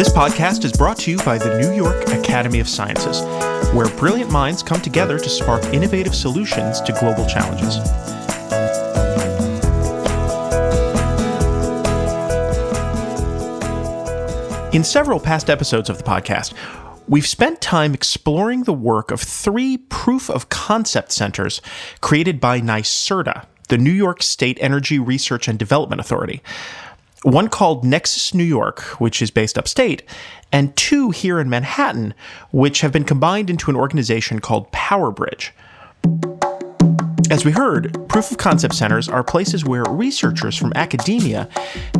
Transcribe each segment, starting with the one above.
This podcast is brought to you by the New York Academy of Sciences, where brilliant minds come together to spark innovative solutions to global challenges. In several past episodes of the podcast, we've spent time exploring the work of three proof of concept centers created by NYSERDA, the New York State Energy Research and Development Authority one called Nexus New York, which is based upstate, and two here in Manhattan, which have been combined into an organization called PowerBridge. As we heard, proof of concept centers are places where researchers from academia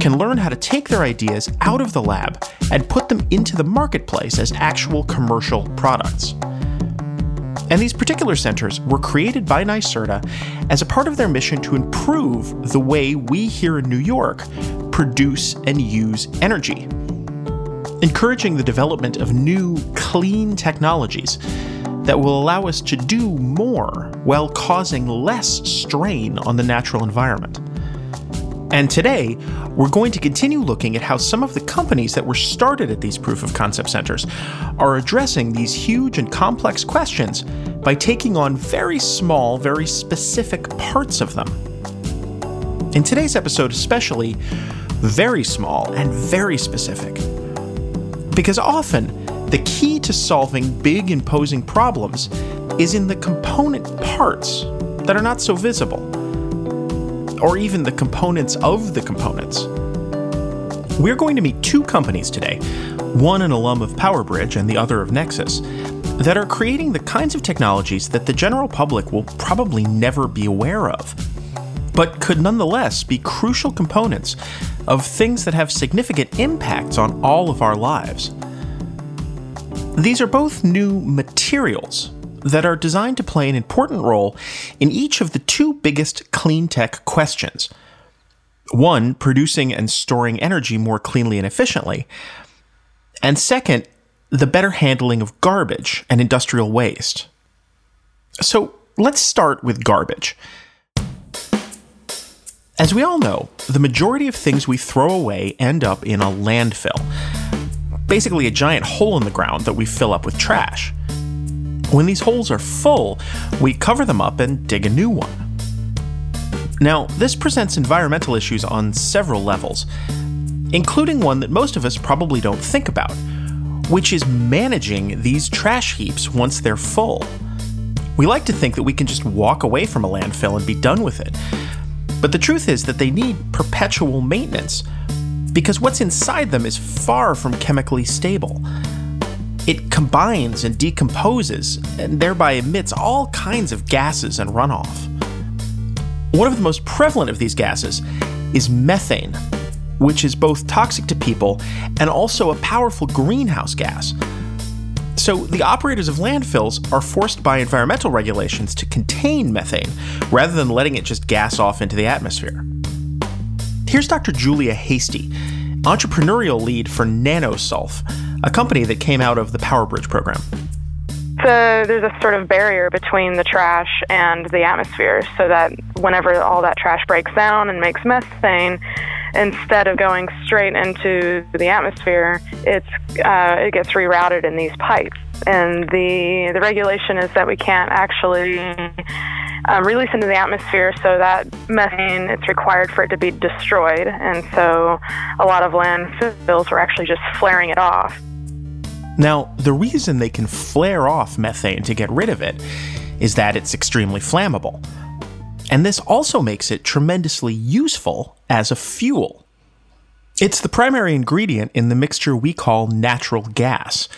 can learn how to take their ideas out of the lab and put them into the marketplace as actual commercial products. And these particular centers were created by NYSERDA as a part of their mission to improve the way we here in New York produce and use energy, encouraging the development of new, clean technologies that will allow us to do more while causing less strain on the natural environment. And today, we're going to continue looking at how some of the companies that were started at these proof of concept centers are addressing these huge and complex questions by taking on very small, very specific parts of them. In today's episode, especially, very small and very specific. Because often, the key to solving big, imposing problems is in the component parts that are not so visible or even the components of the components. We're going to meet two companies today, one an alum of PowerBridge and the other of Nexus, that are creating the kinds of technologies that the general public will probably never be aware of, but could nonetheless be crucial components of things that have significant impacts on all of our lives. These are both new materials that are designed to play an important role in each of the two biggest clean tech questions. One, producing and storing energy more cleanly and efficiently. And second, the better handling of garbage and industrial waste. So let's start with garbage. As we all know, the majority of things we throw away end up in a landfill. Basically, a giant hole in the ground that we fill up with trash. When these holes are full, we cover them up and dig a new one. Now, this presents environmental issues on several levels, including one that most of us probably don't think about, which is managing these trash heaps once they're full. We like to think that we can just walk away from a landfill and be done with it. But the truth is that they need perpetual maintenance, because what's inside them is far from chemically stable it combines and decomposes and thereby emits all kinds of gases and runoff. One of the most prevalent of these gases is methane, which is both toxic to people and also a powerful greenhouse gas. So, the operators of landfills are forced by environmental regulations to contain methane rather than letting it just gas off into the atmosphere. Here's Dr. Julia Hasty, entrepreneurial lead for NanoSulf, a company that came out of the PowerBridge program. So there's a sort of barrier between the trash and the atmosphere, so that whenever all that trash breaks down and makes methane, instead of going straight into the atmosphere, it's uh, it gets rerouted in these pipes. And the the regulation is that we can't actually um, release into the atmosphere so that methane it's required for it to be destroyed. And so a lot of landfills were actually just flaring it off. Now, the reason they can flare off methane to get rid of it is that it's extremely flammable. And this also makes it tremendously useful as a fuel. It's the primary ingredient in the mixture we call natural gas,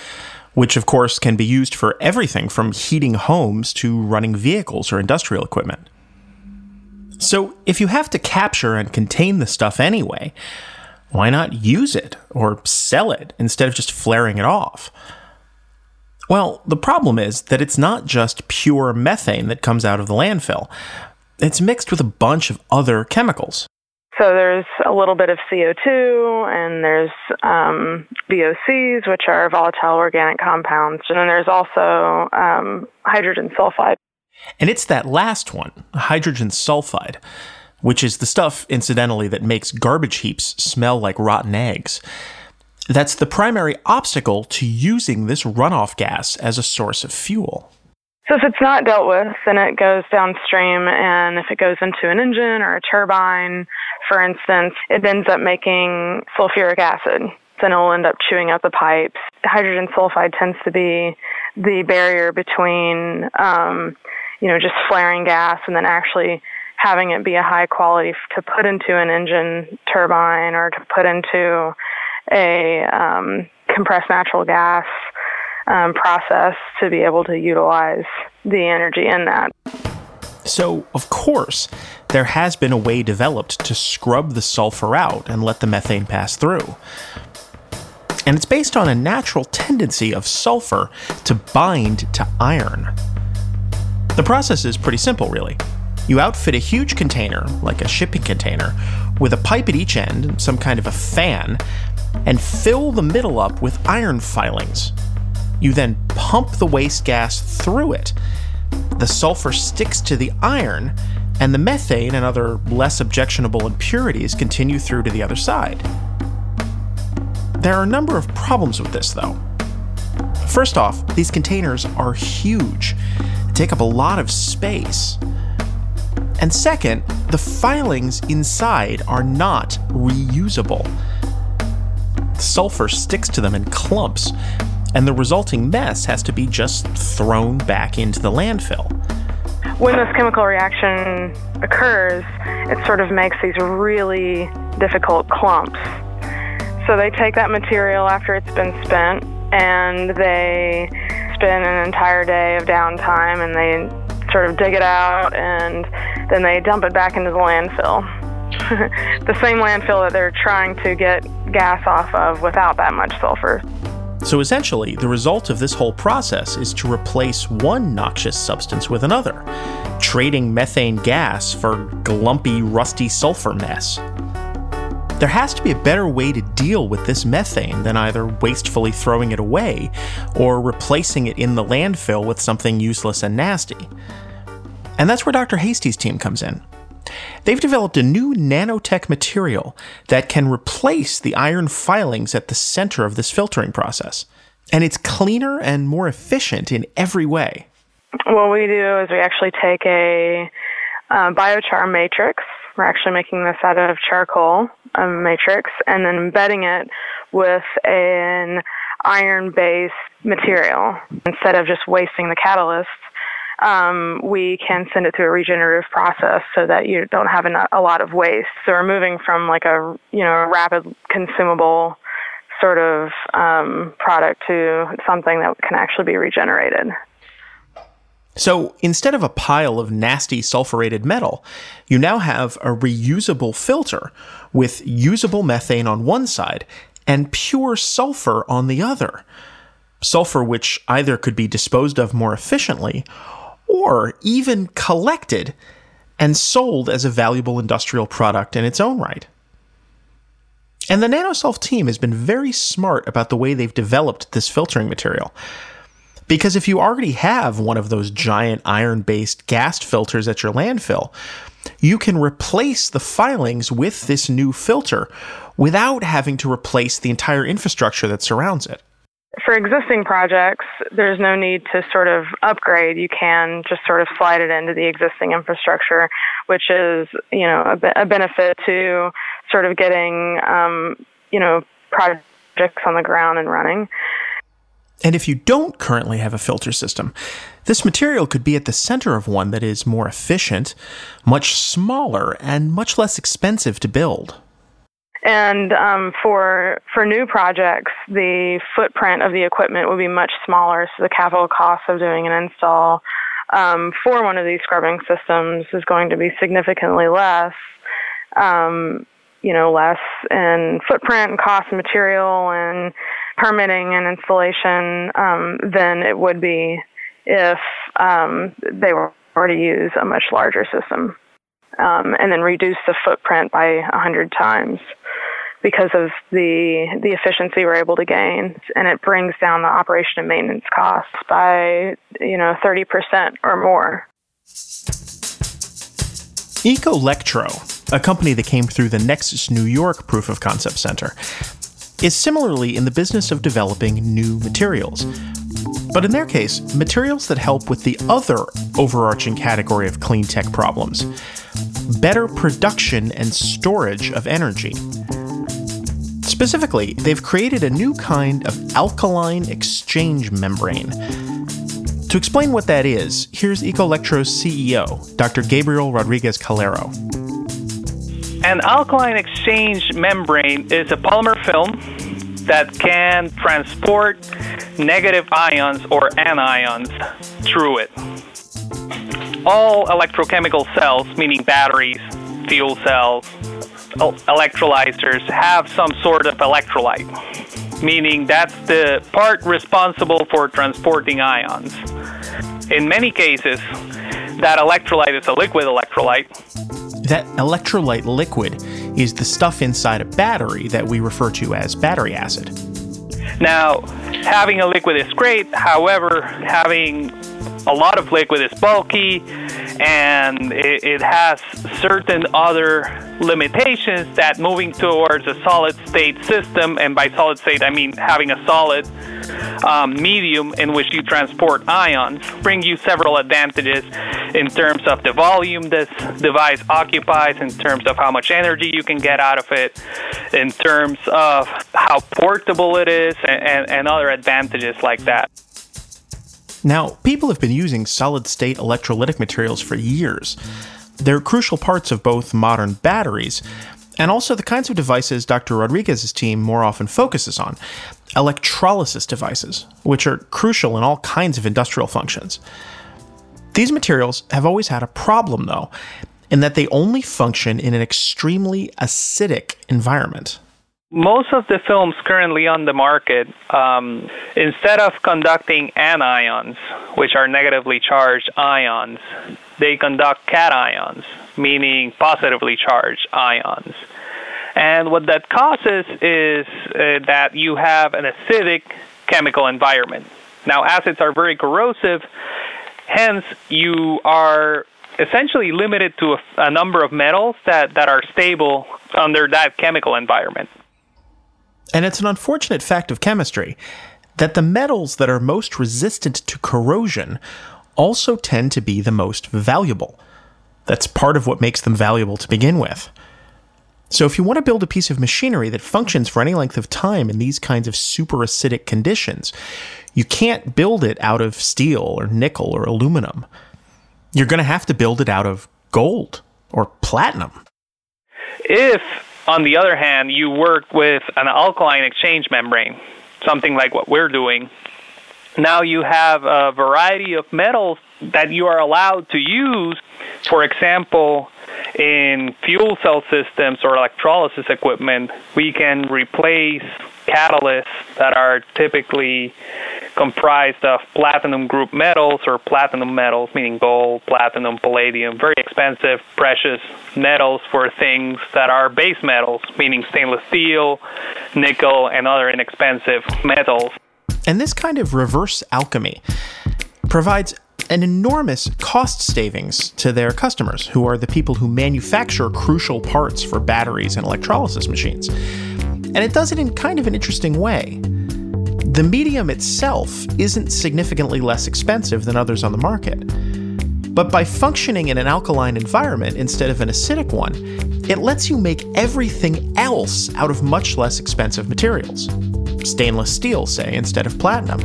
which of course can be used for everything from heating homes to running vehicles or industrial equipment. So, if you have to capture and contain the stuff anyway, why not use it or sell it instead of just flaring it off? Well, the problem is that it's not just pure methane that comes out of the landfill. It's mixed with a bunch of other chemicals. So there's a little bit of CO2, and there's um, VOCs, which are volatile organic compounds, and then there's also um, hydrogen sulfide. And it's that last one, hydrogen sulfide, which is the stuff, incidentally, that makes garbage heaps smell like rotten eggs. That's the primary obstacle to using this runoff gas as a source of fuel. So if it's not dealt with, then it goes downstream, and if it goes into an engine or a turbine, for instance, it ends up making sulfuric acid. Then it will end up chewing up the pipes. Hydrogen sulfide tends to be the barrier between, um, you know, just flaring gas and then actually having it be a high quality to put into an engine turbine or to put into a um, compressed natural gas um, process to be able to utilize the energy in that. So, of course, there has been a way developed to scrub the sulfur out and let the methane pass through. And it's based on a natural tendency of sulfur to bind to iron. The process is pretty simple, really. You outfit a huge container, like a shipping container, with a pipe at each end, some kind of a fan, and fill the middle up with iron filings. You then pump the waste gas through it. The sulfur sticks to the iron, and the methane and other less objectionable impurities continue through to the other side. There are a number of problems with this, though. First off, these containers are huge, they take up a lot of space. And second, the filings inside are not reusable. Sulfur sticks to them in clumps, and the resulting mess has to be just thrown back into the landfill. When this chemical reaction occurs, it sort of makes these really difficult clumps. So they take that material after it's been spent and they spend an entire day of downtime and they sort of dig it out and then they dump it back into the landfill. the same landfill that they're trying to get gas off of without that much sulfur. So essentially, the result of this whole process is to replace one noxious substance with another, trading methane gas for glumpy, rusty sulfur mess. There has to be a better way to deal with this methane than either wastefully throwing it away or replacing it in the landfill with something useless and nasty. And that's where Dr. Hasty's team comes in. They've developed a new nanotech material that can replace the iron filings at the center of this filtering process. And it's cleaner and more efficient in every way. What we do is we actually take a uh, biochar matrix. We're actually making this out of charcoal matrix and then embedding it with an iron based material instead of just wasting the catalyst um, we can send it through a regenerative process so that you don't have a lot of waste. So we're moving from like a you know rapid consumable sort of um, product to something that can actually be regenerated. So instead of a pile of nasty sulfurated metal, you now have a reusable filter with usable methane on one side and pure sulfur on the other. Sulfur which either could be disposed of more efficiently or even collected and sold as a valuable industrial product in its own right. And the NanoSulf team has been very smart about the way they've developed this filtering material. Because if you already have one of those giant iron based gas filters at your landfill, you can replace the filings with this new filter without having to replace the entire infrastructure that surrounds it for existing projects, there's no need to sort of upgrade. You can just sort of slide it into the existing infrastructure, which is, you know, a, a benefit to sort of getting, um, you know, projects on the ground and running. And if you don't currently have a filter system, this material could be at the center of one that is more efficient, much smaller, and much less expensive to build. And um, for for new projects, the footprint of the equipment would be much smaller, so the capital cost of doing an install um, for one of these scrubbing systems is going to be significantly less. Um, you know, less in footprint and cost of material and permitting and installation um, than it would be if um, they were to use a much larger system um, and then reduce the footprint by a hundred times because of the the efficiency we're able to gain, and it brings down the operation and maintenance costs by you know 30% or more. Ecolectro, a company that came through the Nexus New York Proof of Concept Center, is similarly in the business of developing new materials. But in their case, materials that help with the other overarching category of clean tech problems better production and storage of energy. Specifically, they've created a new kind of alkaline exchange membrane. To explain what that is, here's Ecolectro's CEO, Dr. Gabriel Rodriguez Calero. An alkaline exchange membrane is a polymer film that can transport negative ions or anions through it. All electrochemical cells, meaning batteries, fuel cells, electrolyzers, have some sort of electrolyte, meaning that's the part responsible for transporting ions. In many cases, that electrolyte is a liquid electrolyte. That electrolyte liquid is the stuff inside a battery that we refer to as battery acid. Now, having a liquid is great, however, having a lot of liquid is bulky and it, it, has certain other limitations that moving towards a solid state system, and by solid state I mean having a solid um, medium in which you transport ions, bring you several advantages in terms of the volume this device occupies, in terms of how much energy you can get out of it, in terms of how portable it is, and, and, and other advantages like that. Now, people have been using solid state electrolytic materials for years. They're crucial parts of both modern batteries and also the kinds of devices Dr. Rodriguez's team more often focuses on electrolysis devices, which are crucial in all kinds of industrial functions. These materials have always had a problem, though, in that they only function in an extremely acidic environment most of the films currently on the market, um, instead of conducting anions, which are negatively charged ions, they conduct cations, meaning positively charged ions. And what that causes is uh, that you have an acidic chemical environment. Now, acids are very corrosive, hence, you are essentially limited to a, a number of metals that, that are stable under that chemical environment. And it's an unfortunate fact of chemistry that the metals that are most resistant to corrosion also tend to be the most valuable. That's part of what makes them valuable to begin with. So, if you want to build a piece of machinery that functions for any length of time in these kinds of super acidic conditions, you can't build it out of steel or nickel or aluminum. You're going to have to build it out of gold or platinum. If on the other hand, you work with an alkaline exchange membrane, something like what we're doing. Now you have a variety of metals that you are allowed to use. For example, in fuel cell systems or electrolysis equipment, we can replace catalysts that are typically comprised of platinum group metals or platinum metals, meaning gold, platinum, palladium, very expensive, precious metals for things that are base metals, meaning stainless steel, nickel, and other inexpensive metals. And this kind of reverse alchemy provides an enormous cost savings to their customers, who are the people who manufacture crucial parts for batteries and electrolysis machines. And it does it in kind of an interesting way. The medium itself isn't significantly less expensive than others on the market. But by functioning in an alkaline environment instead of an acidic one, it lets you make everything else out of much less expensive materials. Stainless steel, say, instead of platinum.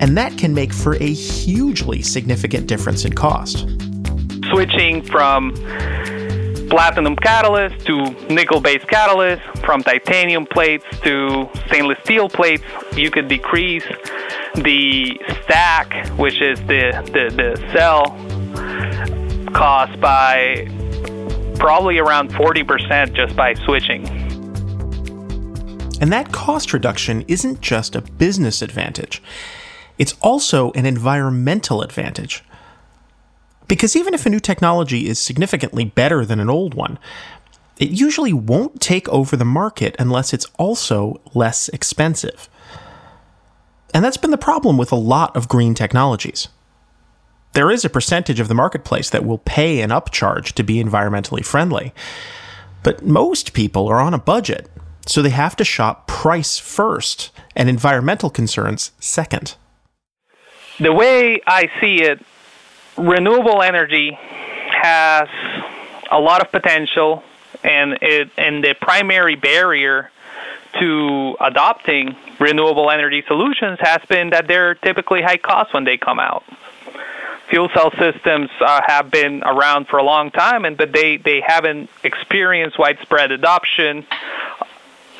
And that can make for a hugely significant difference in cost. Switching from platinum catalyst to nickel based catalyst, from titanium plates to stainless steel plates, you could decrease the stack, which is the, the, the cell cost, by probably around 40% just by switching. And that cost reduction isn't just a business advantage, it's also an environmental advantage. Because even if a new technology is significantly better than an old one, it usually won't take over the market unless it's also less expensive. And that's been the problem with a lot of green technologies. There is a percentage of the marketplace that will pay an upcharge to be environmentally friendly, but most people are on a budget, so they have to shop price first and environmental concerns second. The way I see it, renewable energy has a lot of potential, and it and the primary barrier to adopting renewable energy solutions has been that they're typically high cost when they come out. Fuel cell systems uh, have been around for a long time, and but they, they haven't experienced widespread adoption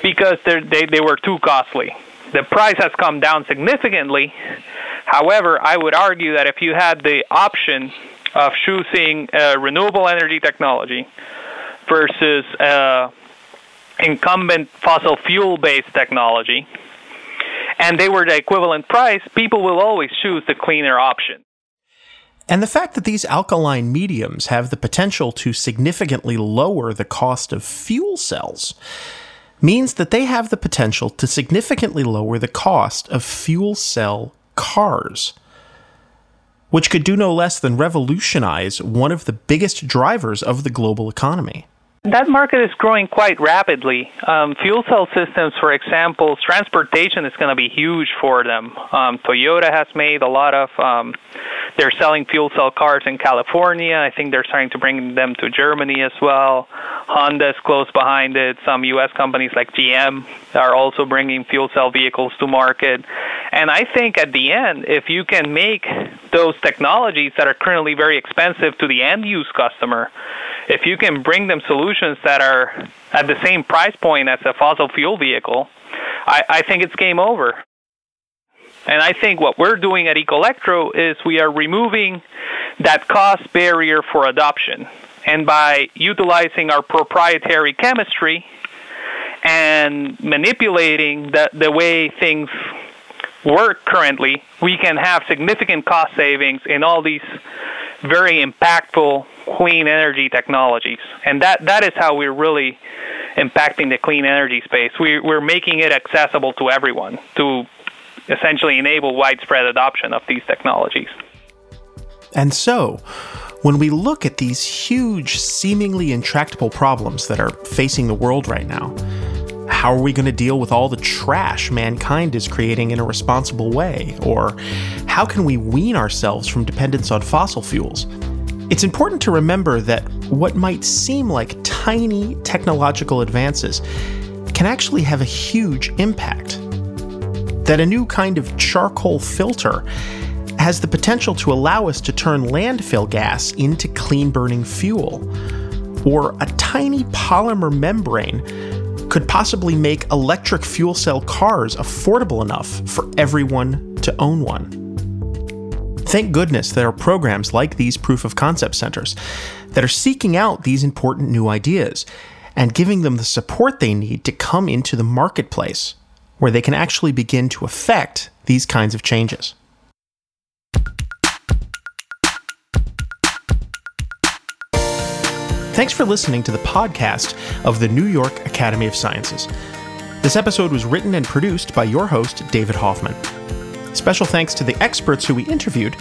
because they they were too costly. The price has come down significantly. However, I would argue that if you had the option of choosing a renewable energy technology versus uh, incumbent fossil fuel based technology, and they were the equivalent price, people will always choose the cleaner option. And the fact that these alkaline mediums have the potential to significantly lower the cost of fuel cells means that they have the potential to significantly lower the cost of fuel cell cars, which could do no less than revolutionize one of the biggest drivers of the global economy. That market is growing quite rapidly. Um, fuel cell systems, for example, transportation is going to be huge for them. Um, Toyota has made a lot of, um, they're selling fuel cell cars in California. I think they're starting to bring them to Germany as well. Honda is close behind it. Some U.S. companies like GM are also bringing fuel cell vehicles to market. And I think at the end, if you can make those technologies that are currently very expensive to the end use customer, if you can bring them solutions that are at the same price point as a fossil fuel vehicle, I, I think it's game over. And I think what we're doing at Ecolectro is we are removing that cost barrier for adoption. And by utilizing our proprietary chemistry and manipulating the, the way things work currently, we can have significant cost savings in all these very impactful clean energy technologies. And that, that is how we're really impacting the clean energy space. We, we're making it accessible to everyone to essentially enable widespread adoption of these technologies. And so, when we look at these huge, seemingly intractable problems that are facing the world right now, how are we going to deal with all the trash mankind is creating in a responsible way? Or how can we wean ourselves from dependence on fossil fuels? It's important to remember that what might seem like tiny technological advances can actually have a huge impact. That a new kind of charcoal filter has the potential to allow us to turn landfill gas into clean burning fuel. Or a tiny polymer membrane could possibly make electric fuel cell cars affordable enough for everyone to own one. Thank goodness there are programs like these proof of concept centers that are seeking out these important new ideas and giving them the support they need to come into the marketplace where they can actually begin to affect these kinds of changes. Thanks for listening to the podcast of the New York Academy of Sciences. This episode was written and produced by your host, David Hoffman. Special thanks to the experts who we interviewed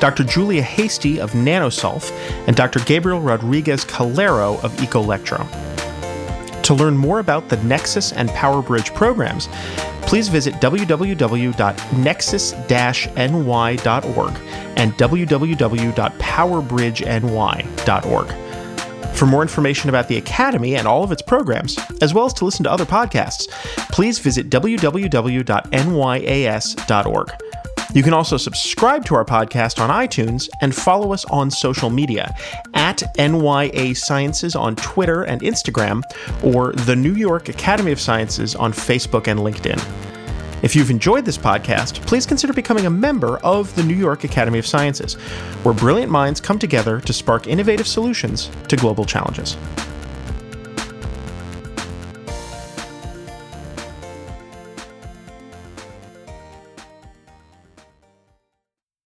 Dr. Julia Hasty of Nanosulf and Dr. Gabriel Rodriguez Calero of Ecolectro. To learn more about the Nexus and PowerBridge programs, please visit www.nexus-ny.org and www.powerbridgeny.org. For more information about the Academy and all of its programs, as well as to listen to other podcasts, please visit www.nyas.org. You can also subscribe to our podcast on iTunes and follow us on social media at NYA Sciences on Twitter and Instagram, or the New York Academy of Sciences on Facebook and LinkedIn. If you've enjoyed this podcast, please consider becoming a member of the New York Academy of Sciences, where brilliant minds come together to spark innovative solutions to global challenges.